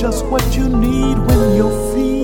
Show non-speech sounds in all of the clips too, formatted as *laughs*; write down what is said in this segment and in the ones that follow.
just what you need when you're feeling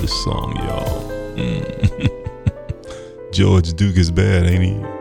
this song, y'all. Mm. *laughs* George Duke is bad, ain't he?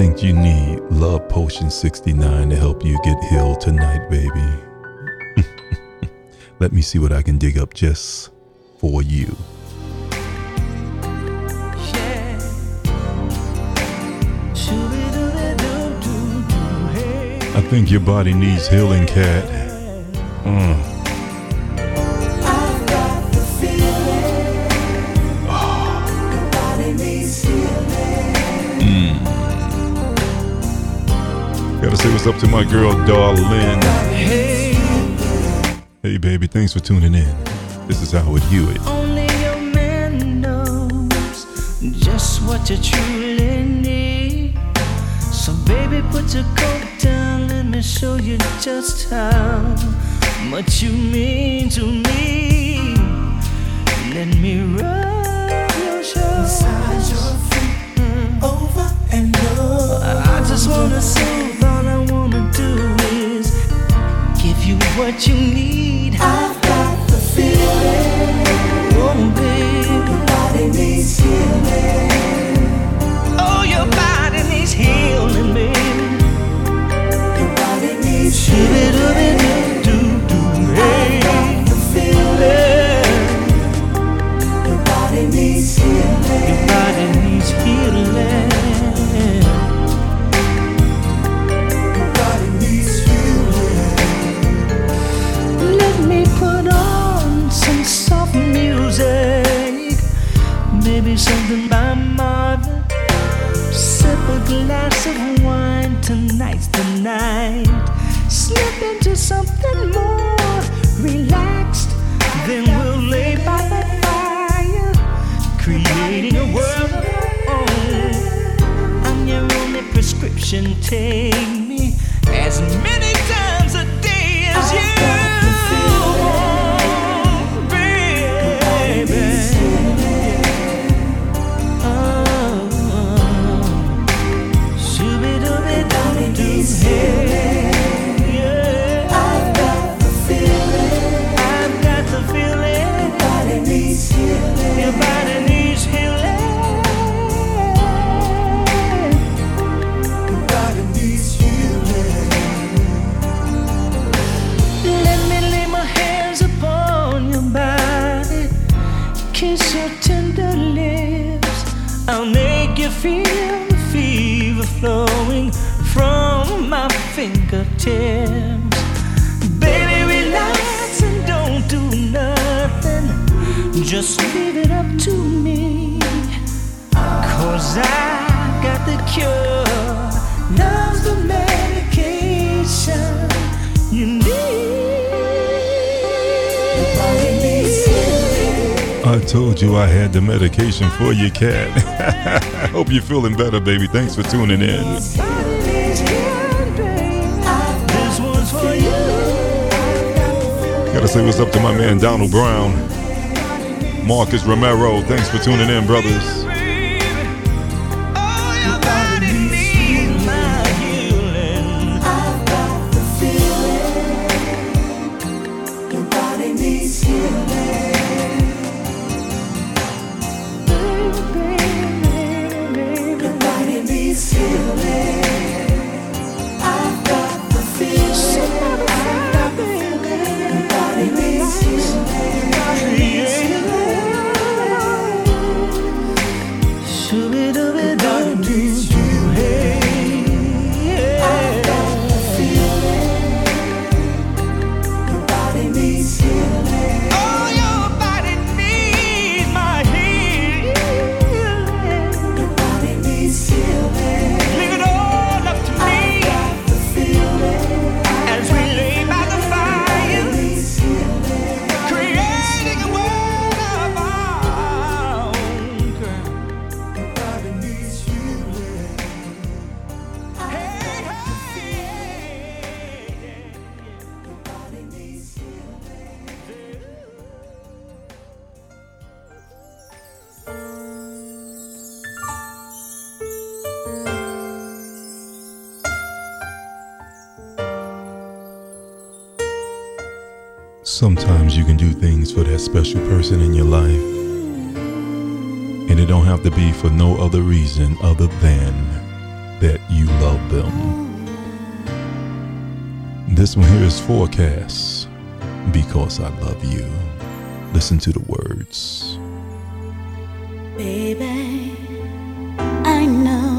Think you need Love Potion 69 to help you get healed tonight, baby. *laughs* Let me see what I can dig up just for you. I think your body needs healing, Cat. Gotta what's up to my girl, darling. Hey, baby, thanks for tuning in. This is Howard Hewett. Only your man knows just what you truly need. So, baby, put your coat down. Let me show you just how much you mean to me. Let me rub your Inside shoulders. your feet. Over and over. I just wanna soothe. All I wanna do is give you what you need. I've got the feeling. Oh, baby. Your body needs healing. Oh, your body needs healing, baby. Your body needs Shoo-be-doo-be-doo, doo-doo, hey. the feeling. Your body needs healing. Something by Marvin. Sip a glass of wine, tonight's the night. Slip into something more relaxed, then we'll lay by the fire, creating a world of our own. I'm your only prescription, take you feel the fever flowing from my fingertips. Baby, relax and don't do nothing. Just leave it up to me. Cause I got the cure. Love's the medication I told you I had the medication for you, cat. *laughs* Hope you're feeling better, baby. Thanks for tuning in. Gotta say what's up to my man Donald Brown. Marcus Romero, thanks for tuning in, brothers. Sometimes you can do things for that special person in your life. And it don't have to be for no other reason other than that you love them. This one here is 4Kast because I love you. Listen to the words. Baby, I know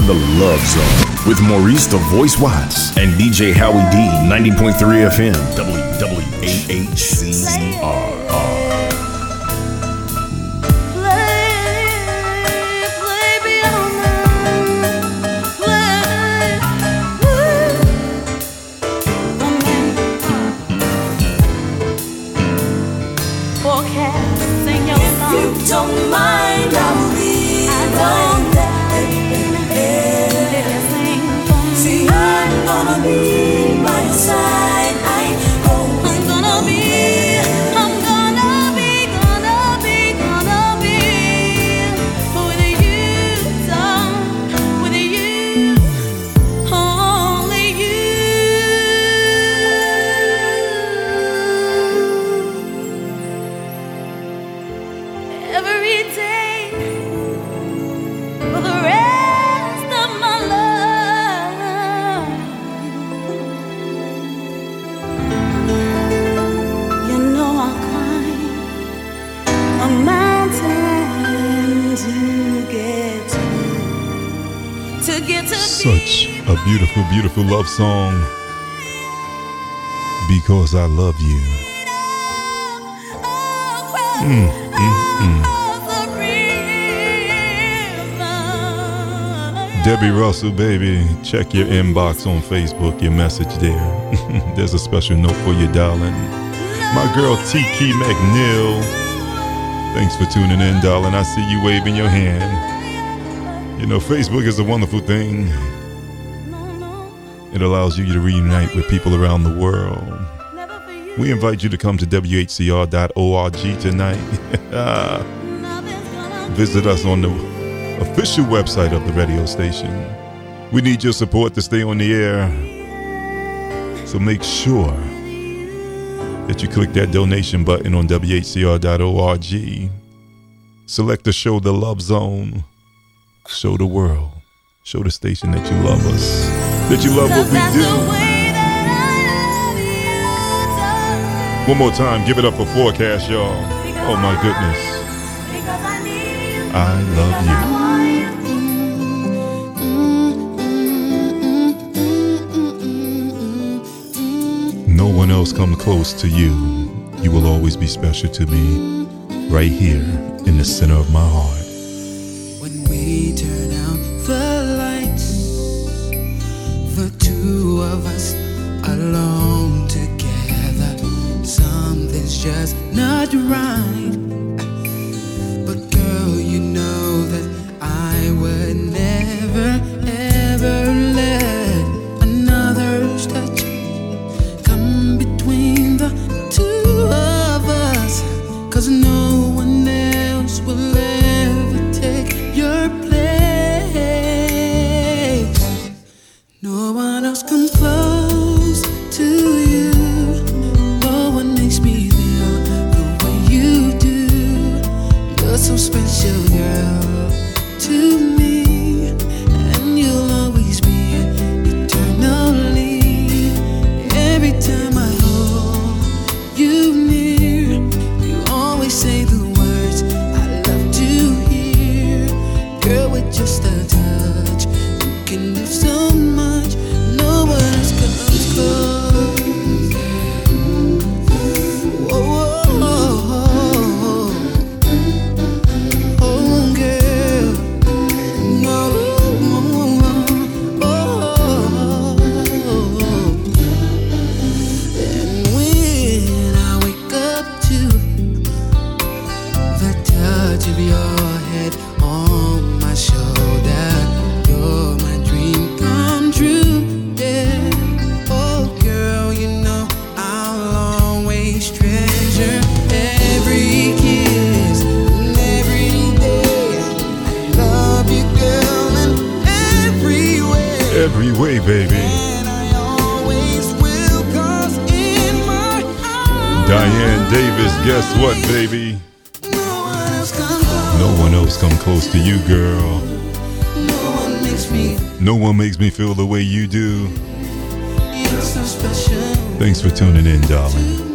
to The Love Zone with Maurice the Voice Watts and DJ Howie D, 90.3 FM, WWAHCR. Beautiful, beautiful love song. Because I love you. Mm, mm, Debbie Russell, baby, check your inbox on Facebook, your message there. *laughs* There's a special note for you, darling. My girl Tiki McNeil, thanks for tuning in, darling. I see you waving your hand. You know, Facebook is a wonderful thing. It allows you to reunite with people around the world. We invite you to come to WHCR.org tonight. *laughs* Visit us on the official website of the radio station. We need your support to stay on the air. So make sure that you click that donation button on WHCR.org. Select the show The Love Zone. Show the world. Show the station that you love us. That you love what we do. One more time, give it up for 4Kast, y'all. Oh my goodness. I love you. No one else come close to you. You will always be special to me. Right here in the center of my heart. Of us alone together, something's just not right. Guess what, baby? no one else come close to you, girl. No one makes me No one makes me feel the way you do. feel so special Thanks for tuning in, darling.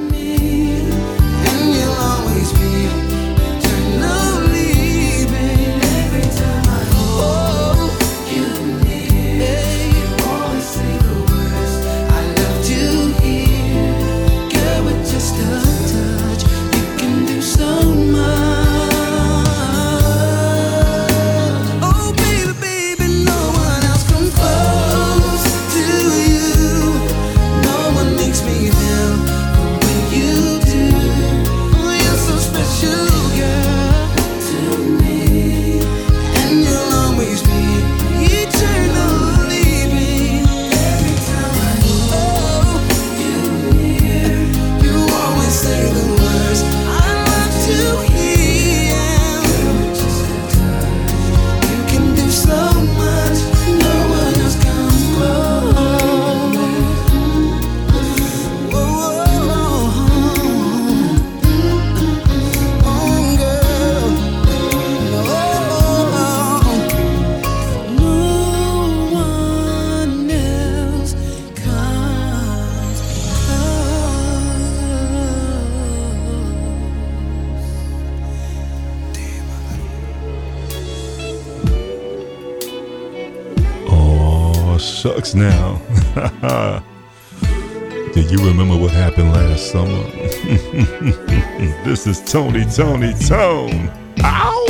*laughs* this is Tony, Toni, Tone. Ow!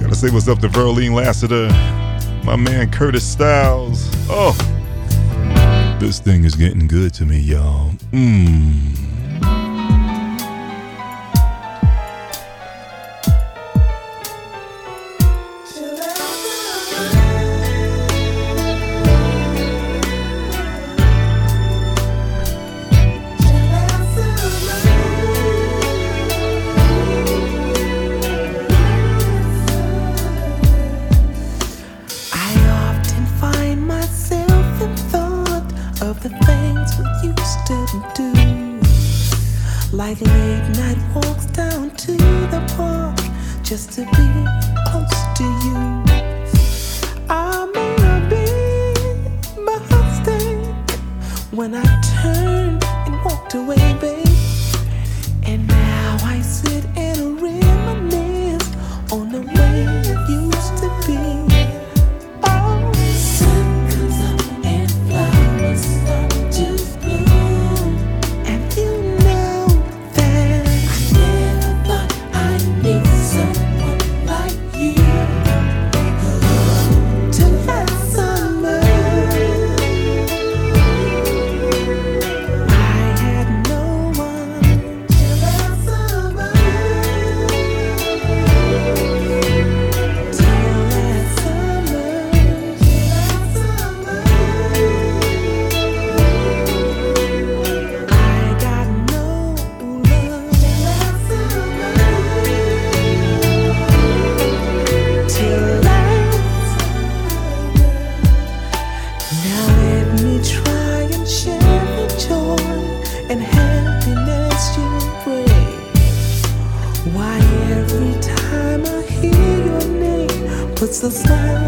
Gotta say what's up to Verlene Lassiter, my man Curtis Styles. Oh, this thing is getting good to me, y'all. Mmm. Never the I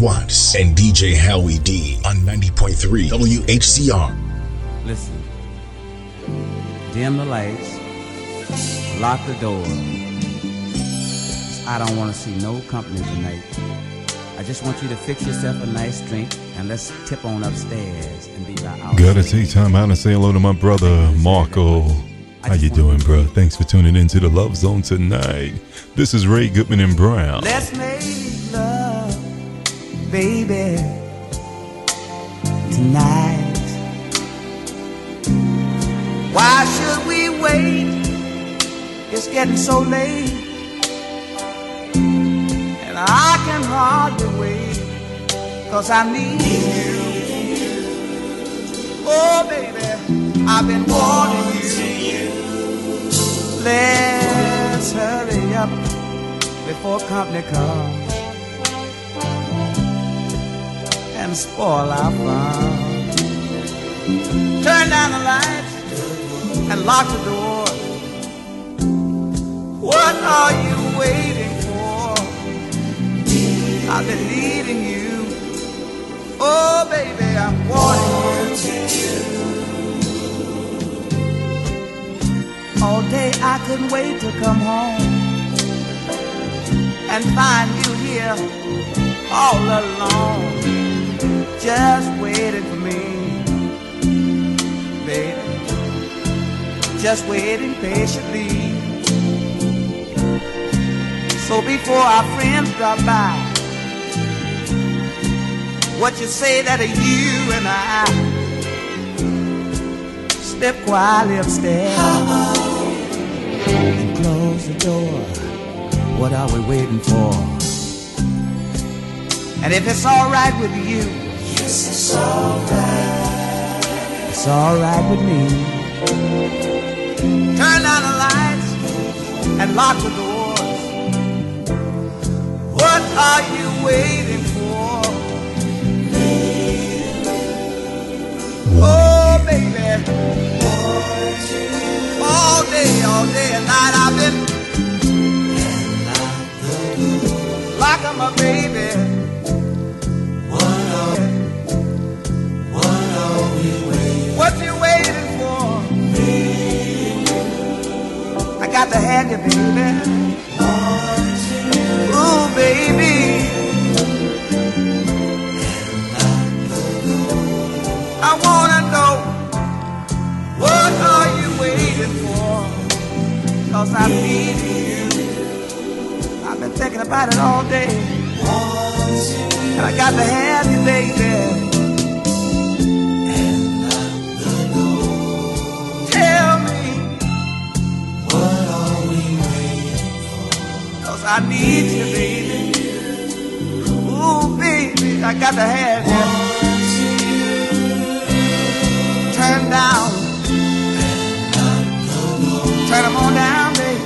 Watts and DJ Howie D on 90.3 WHCR. Listen, dim the lights, lock the door. I don't want to see no company tonight. I just want you to fix yourself a nice drink and let's tip on upstairs and be by our Gotta take time out and say hello to my brother Marco. How you doing, bro? Thanks for tuning in to the Love Zone tonight. This is Ray Goodman and Brown. Let's make love, baby, tonight. Why should we wait? It's getting so late. And I can hardly wait. Cause I need you. Oh, baby, I've been wanting you. Let's hurry up before company comes and spoil our fun. Turn down the lights and lock the door. What are you waiting for? I've been needing you. Oh, baby, I'm wanting you. All day I couldn't wait to come home and find you here all alone, just waiting for me, baby, just waiting patiently. So before our friends drop by, what you say that you and I step quietly upstairs and close the door. What are we waiting for? And if it's alright with you, it's alright. It's alright with me. Turn down the lights and lock the doors. What are you waiting for? Oh, baby. All day, all day and night I've been like I'm a baby. Got to have you, baby. Ooh, baby. I wanna know what are you waiting for? Cause I need you. I've been thinking about it all day. And I got to have you, baby. I need you, baby. Ooh, baby, I got to have you. Turn down. Turn them on down, baby.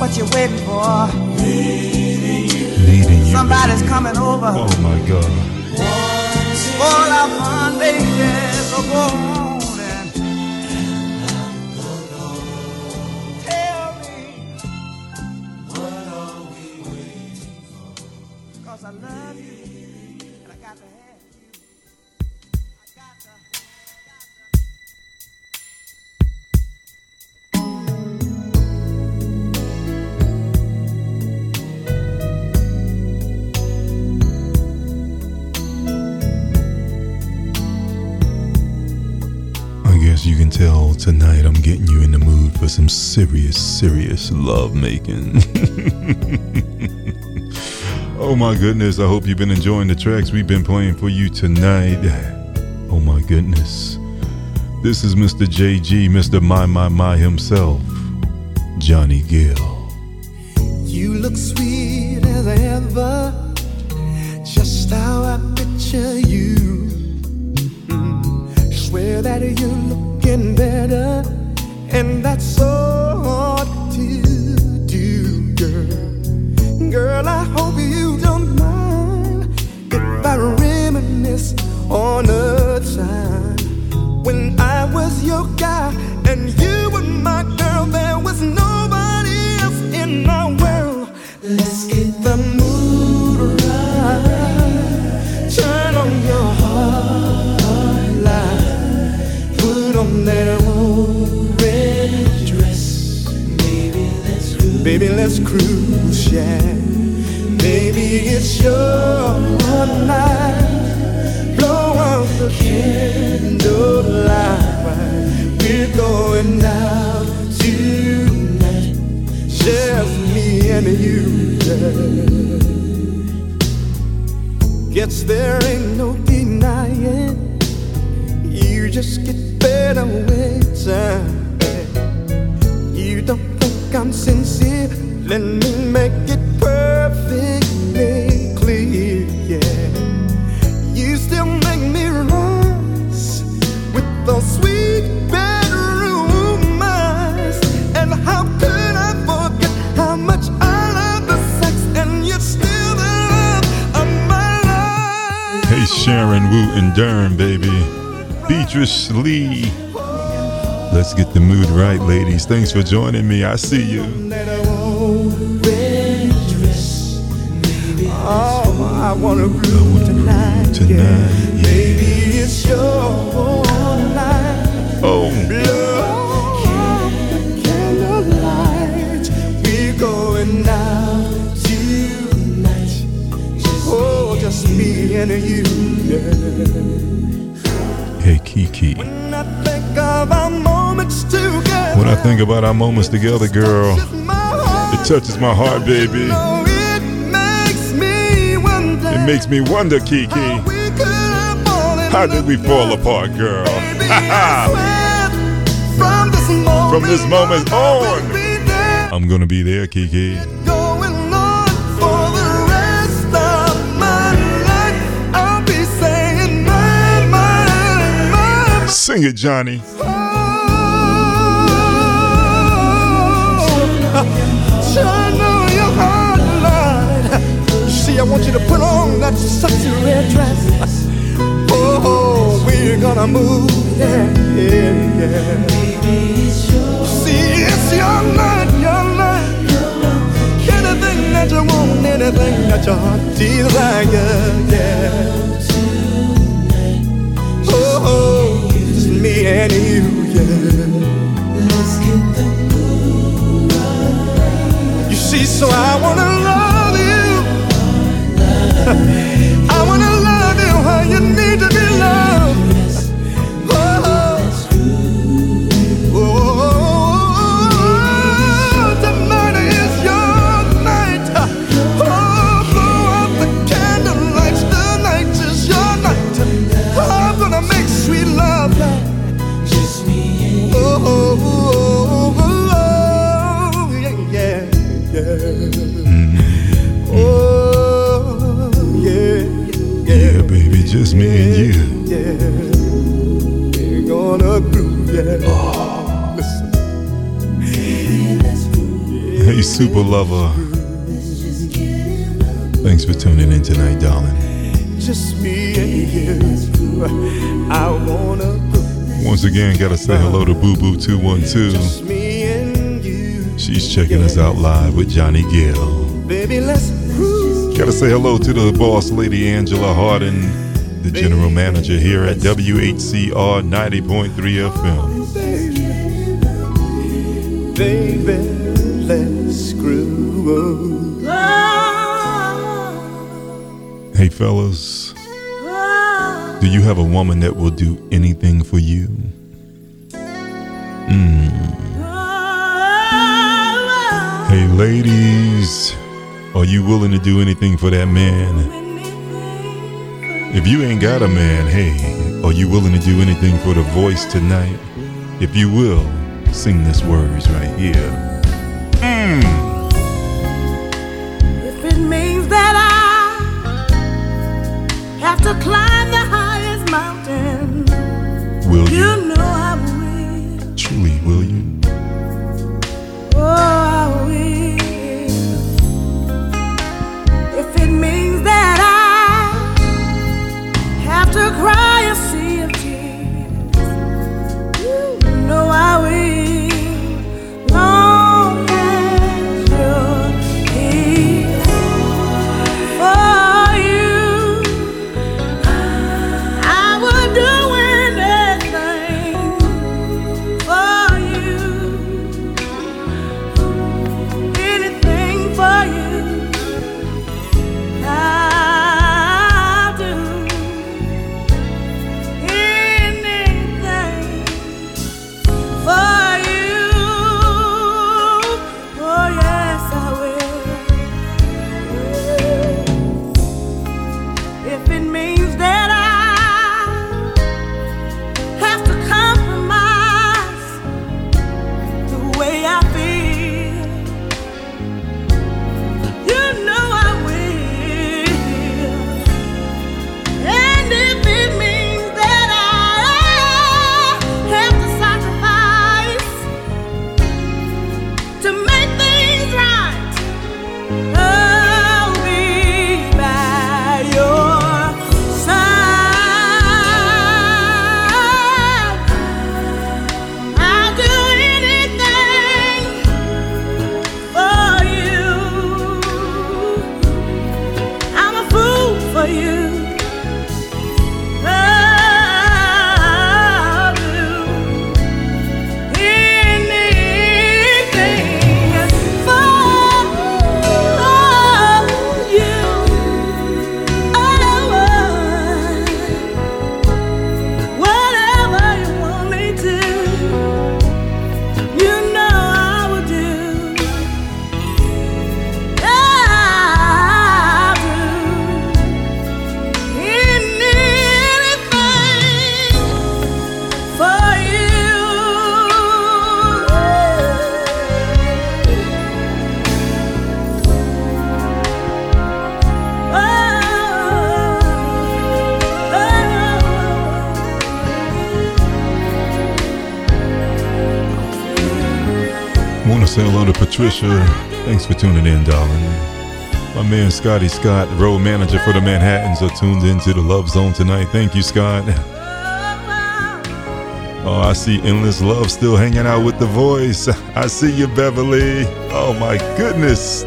What are you waiting for? Needing you. Somebody's coming over. Oh my God. All our fun, baby. So go on getting you in the mood for some serious, serious love making. *laughs* oh my goodness, I hope you've been enjoying the tracks we've been playing for you tonight. Oh my goodness. This is Mr. JG, Mr. My My My himself, Johnny Gill. You look sweet as ever, just how I picture you. Mm, Swear that you're looking better, and that's so hard to do, girl. Girl, I hope you don't mind if I reminisce on a time when I was your guy and you were my girl. There was nobody else in my world. Let's get the mood right. Turn on your Baby, let's cruise, yeah. Baby, it's your night. Blow out the candlelight. We're going out tonight. Just me and you, yeah. Guess there ain't no denying. You just get Let me make it perfectly clear. Yeah, you still make me rise with those sweet bedroom eyes. And how could I forget how much I love the sex? And you're still the love of my life. Hey, Sharon Wooten Durham, baby. Beatrice Lee. Let's get the mood right, ladies. Thanks for joining me. I see you. Wanna groove tonight. Tonight, yeah. Baby, it's your night. Oh, Blow candlelight. We're going out tonight. Oh, just me and you. Yeah. hey, Kiki. When I think of our moments together. When I think about our moments together, girl, touches my heart. it touches my heart, baby. It makes me wonder, Kiki. how we could have fallen How did we fall apart, girl? From this moment, From this moment on. I'm gonna be there, Kiki. going on for the I want you to put on that sexy red dress. Oh, we're gonna move, yeah, yeah, yeah. See, it's your night, your night. Anything that you want, anything that your heart desires, yeah. Oh, just me and you, yeah. You see, so I wanna say hello to Boo Boo 212. Just me and you. She's checking us out live with Johnny Gill. Baby, let's. Gotta say hello to the boss lady Angela Harden, the general manager here at WHCR 90.3 FM. Baby, let's groove. Hey, fellas, do you have a woman that will do anything for you? Mm. Hey, ladies, are you willing to do anything for that man? If you ain't got a man, hey, are you willing to do anything for the voice tonight? If you will, sing this words right here. Mm. Say hello to Patricia. Thanks for tuning in, darling. My man Scotty Scott, road manager for the Manhattans, are tuned into the Love Zone tonight. Thank you, Scott. Oh, I see Endless Love still hanging out with the voice. *laughs* I see you, Beverly. Oh, my goodness.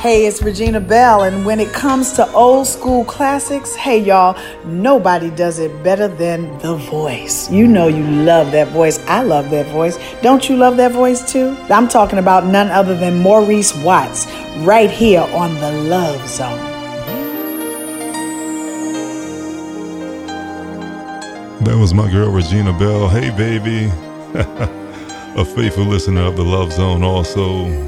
Hey, it's Regina Belle, and when it comes to old school classics, hey y'all, nobody does it better than The Voice. You know you love that voice. I love that voice. Don't you love that voice too? I'm talking about none other than Maurice Watts, right here on The Love Zone. That was my girl Regina Belle. Hey, baby. *laughs* A faithful listener of The Love Zone, also.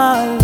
mal.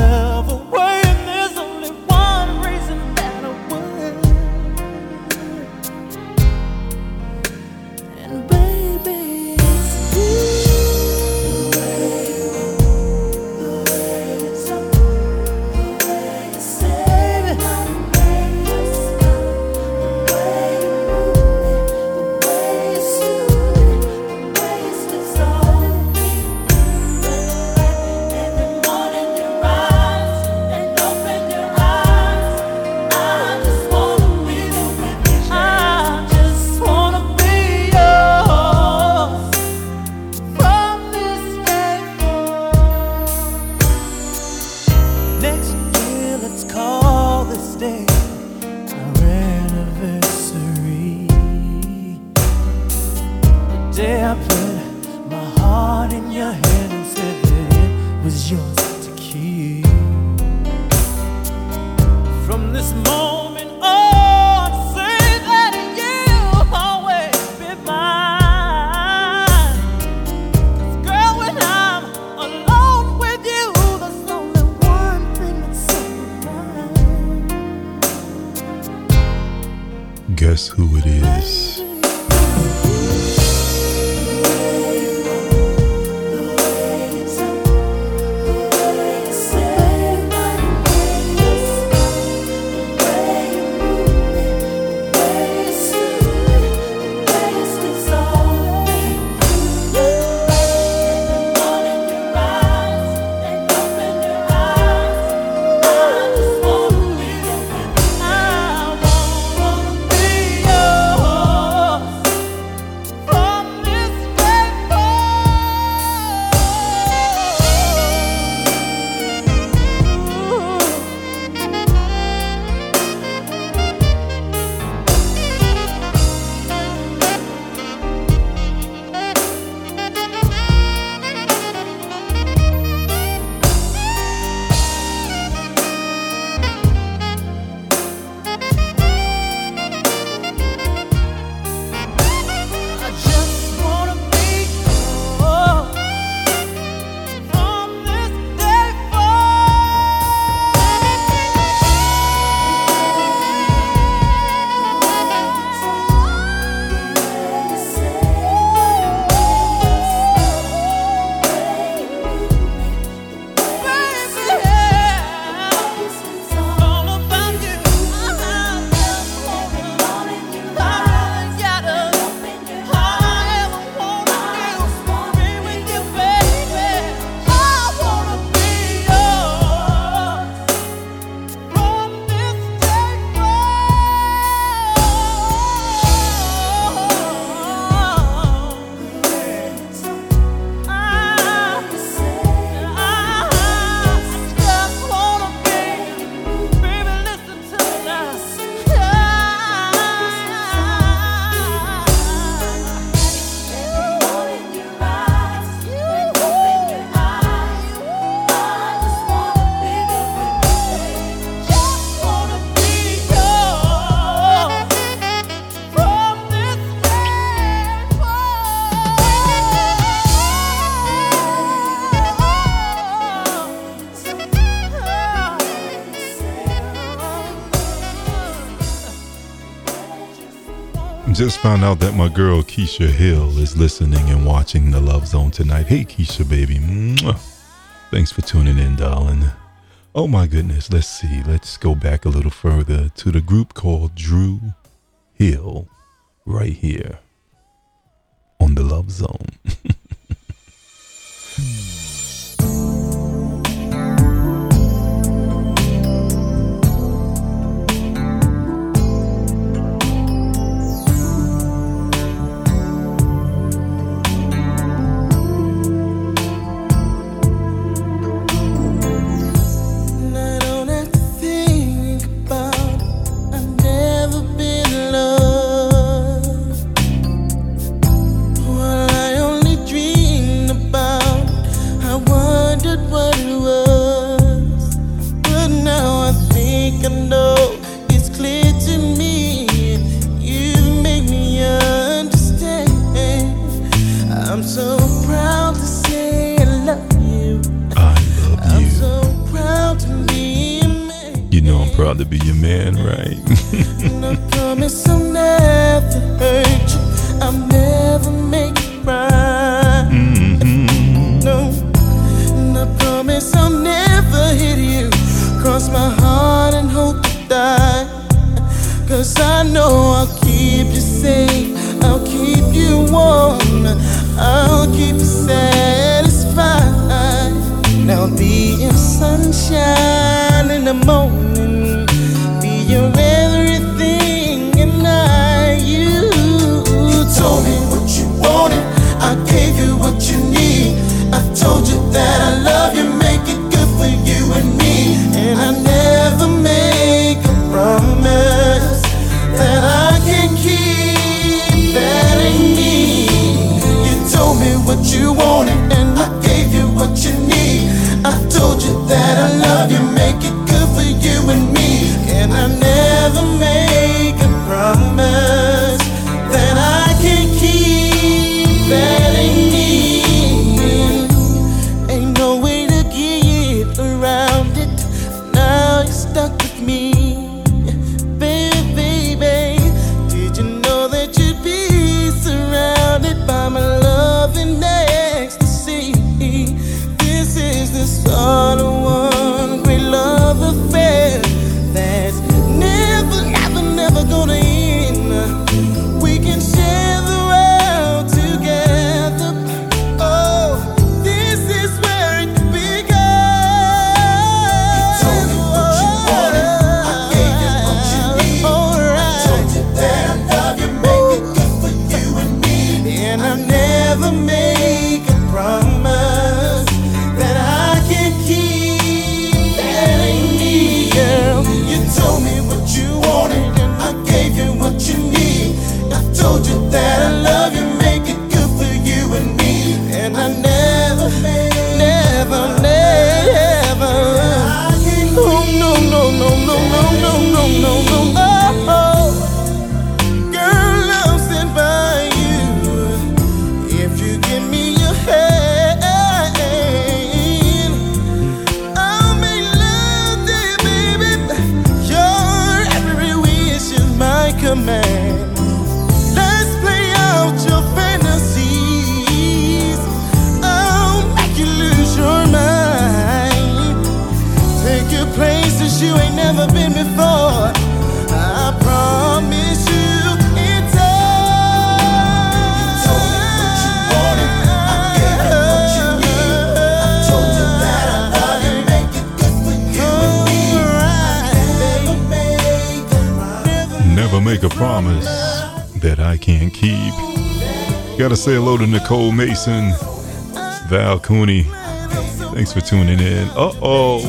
Just found out that my girl Keisha Hill is listening and watching the Love Zone tonight. Hey, Keisha, baby. Mwah. Thanks for tuning in, darling. Oh my goodness. Let's see. Let's go back a little further to the group called Dru Hill right here on the Love Zone. *laughs* To Nicole Mason, Val Cooney. Thanks for tuning in. Uh oh.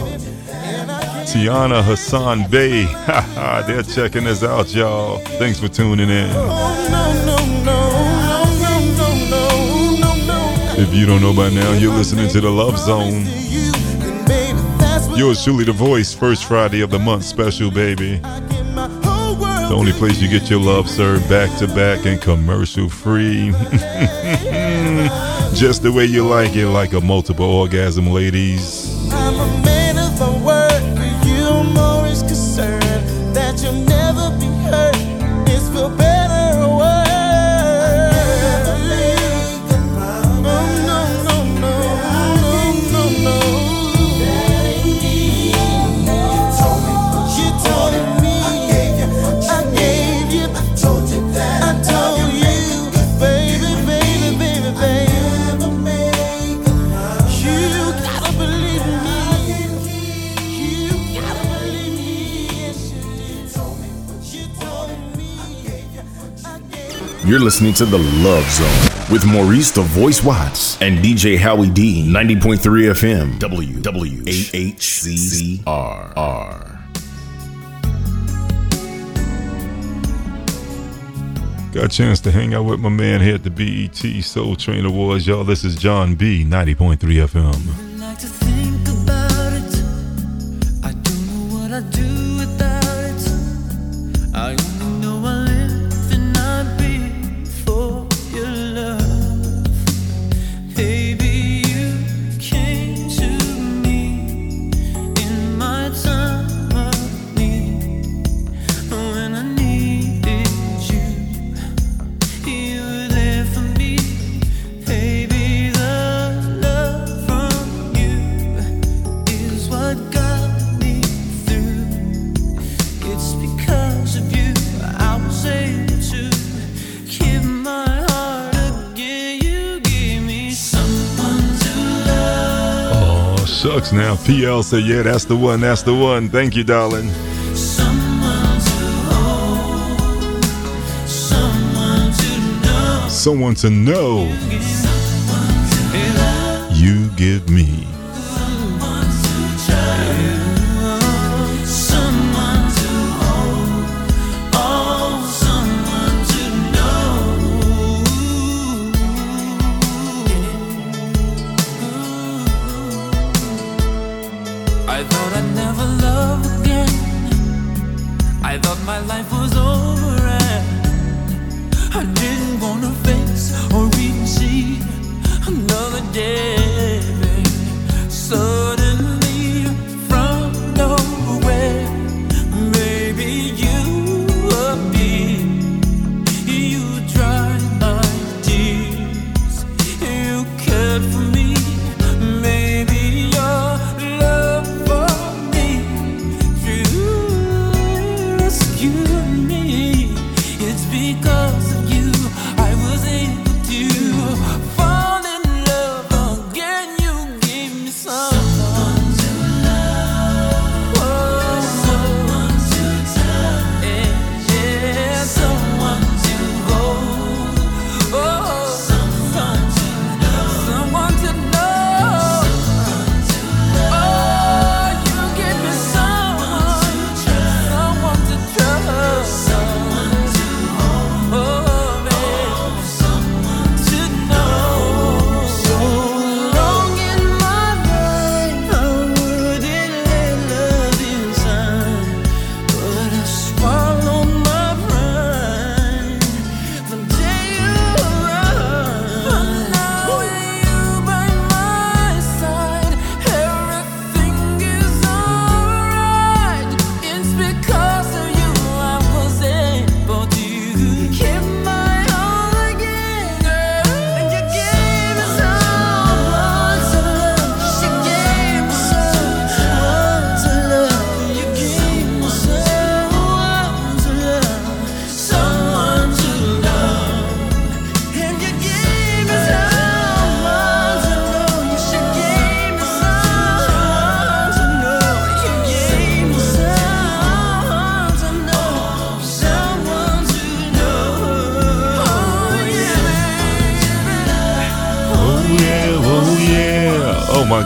Tiana Hassan Bay. Haha, *laughs* they're checking us out, y'all. Thanks for tuning in. If you don't know by now, you're listening to The Love Zone. Yours truly, The Voice, first Friday of the month special, baby. The only place you get your love served back to back and commercial free. *laughs* Just the way you like it, like a multiple orgasm, ladies. You're listening to The Love Zone with Maurice the Voice Watts and DJ Howie D. 90.3 FM. WWHCR. Got a chance to hang out with my man here at the BET Soul Train Awards. Y'all, this is Jon B, 90.3 FM. PL said, yeah, that's the one, that's the one. Thank you, darling. someone to hold, someone to know. Someone to know you give me. My life was over and I didn't wanna face or even see another day.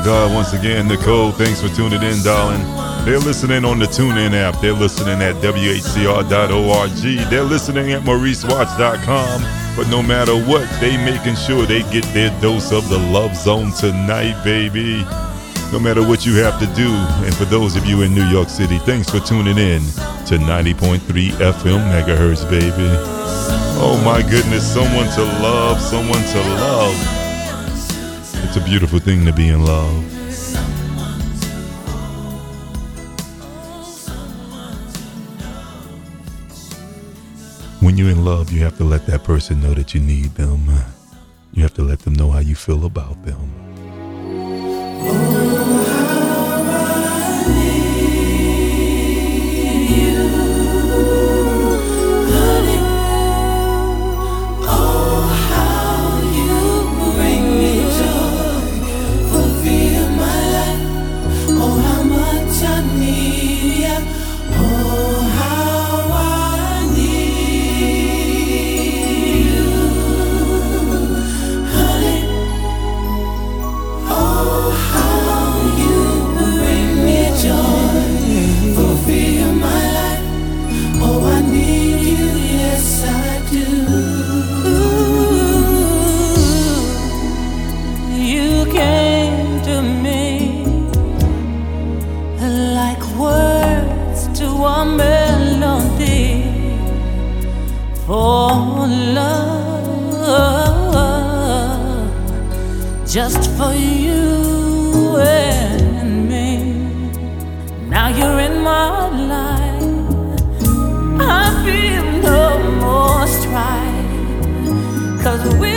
God once again. Nicole, thanks for tuning in, darling. They're listening on the TuneIn app. They're listening at WHCR.org. They're listening at MauriceWatts.com. But no matter what, they making sure they get their dose of the love zone tonight, baby. No matter what you have to do. And for those of you in New York City, thanks for tuning in to 90.3 FM megahertz, baby. Oh my goodness, someone to love, someone to love. It's a beautiful thing to be in love. When you're in love, you have to let that person know that you need them. You have to let them know how you feel about them. 'Cause with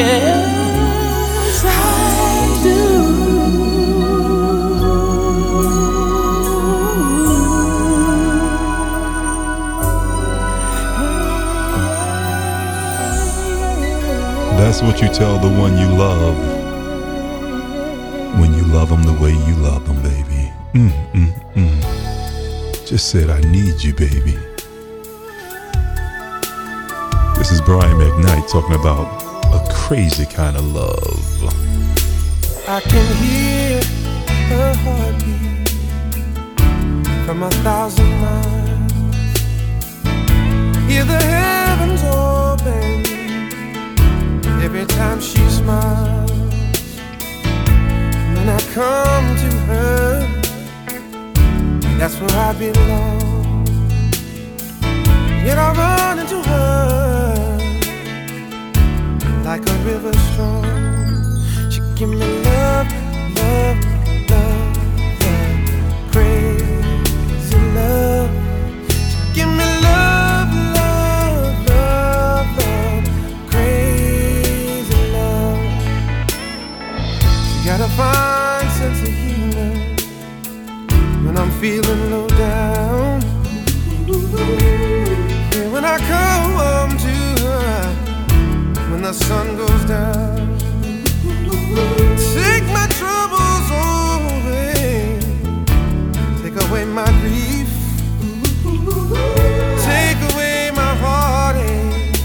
Yes, I do. That's what you tell the one you love when you love them the way you love them, baby. Mm, mm, mm. Just said, I need you, baby. This is Brian McKnight talking about crazy kind of love. I can hear her heartbeat from a thousand miles. Hear the heavens open every time she smiles. When I come to her, that's where I belong. Yet I run into her like a river strong. She give me love, love, love, love, crazy love. She give me love, love, love, love, crazy love. She got a fine sense of humor when I'm feeling low down. And when I come the sun goes down, take my troubles away, take away my grief, take away my heartache.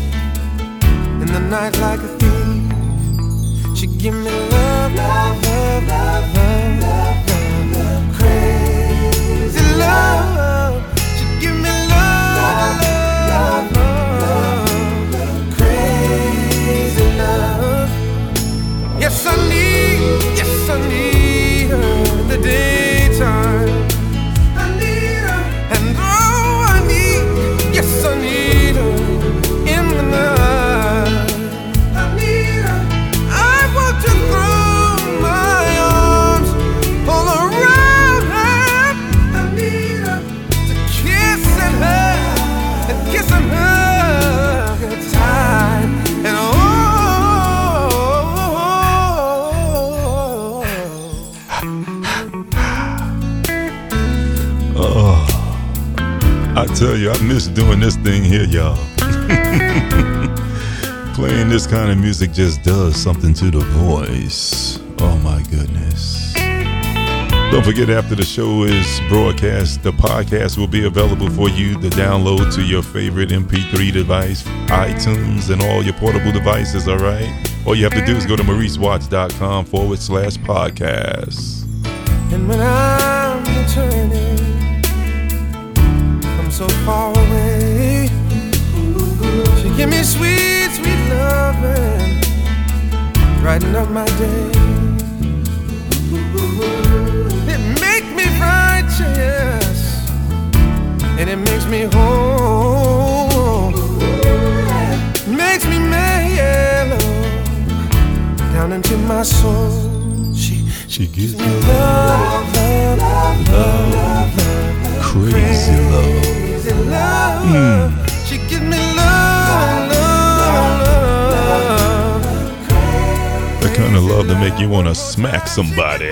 In the night like a thief, she give me love, love, love, love, love, love, love, crazy love. I need, yes, I need kind of music just does something to the voice. Oh my goodness. Don't forget, after the show is broadcast, the podcast will be available for you to download to your favorite MP3 device, iTunes, and all your portable devices, all right? All you have to do is go to mauricewatts.com forward slash podcast. And when I'm returning from so far away, she give me sweet loving, brighten up my day. It make me righteous, and it makes me whole. Makes me mellow down into my soul. She She gives me love, love, love, love, love, crazy love. crazy love. Hmm. She gives me kind of love to make you want to smack somebody.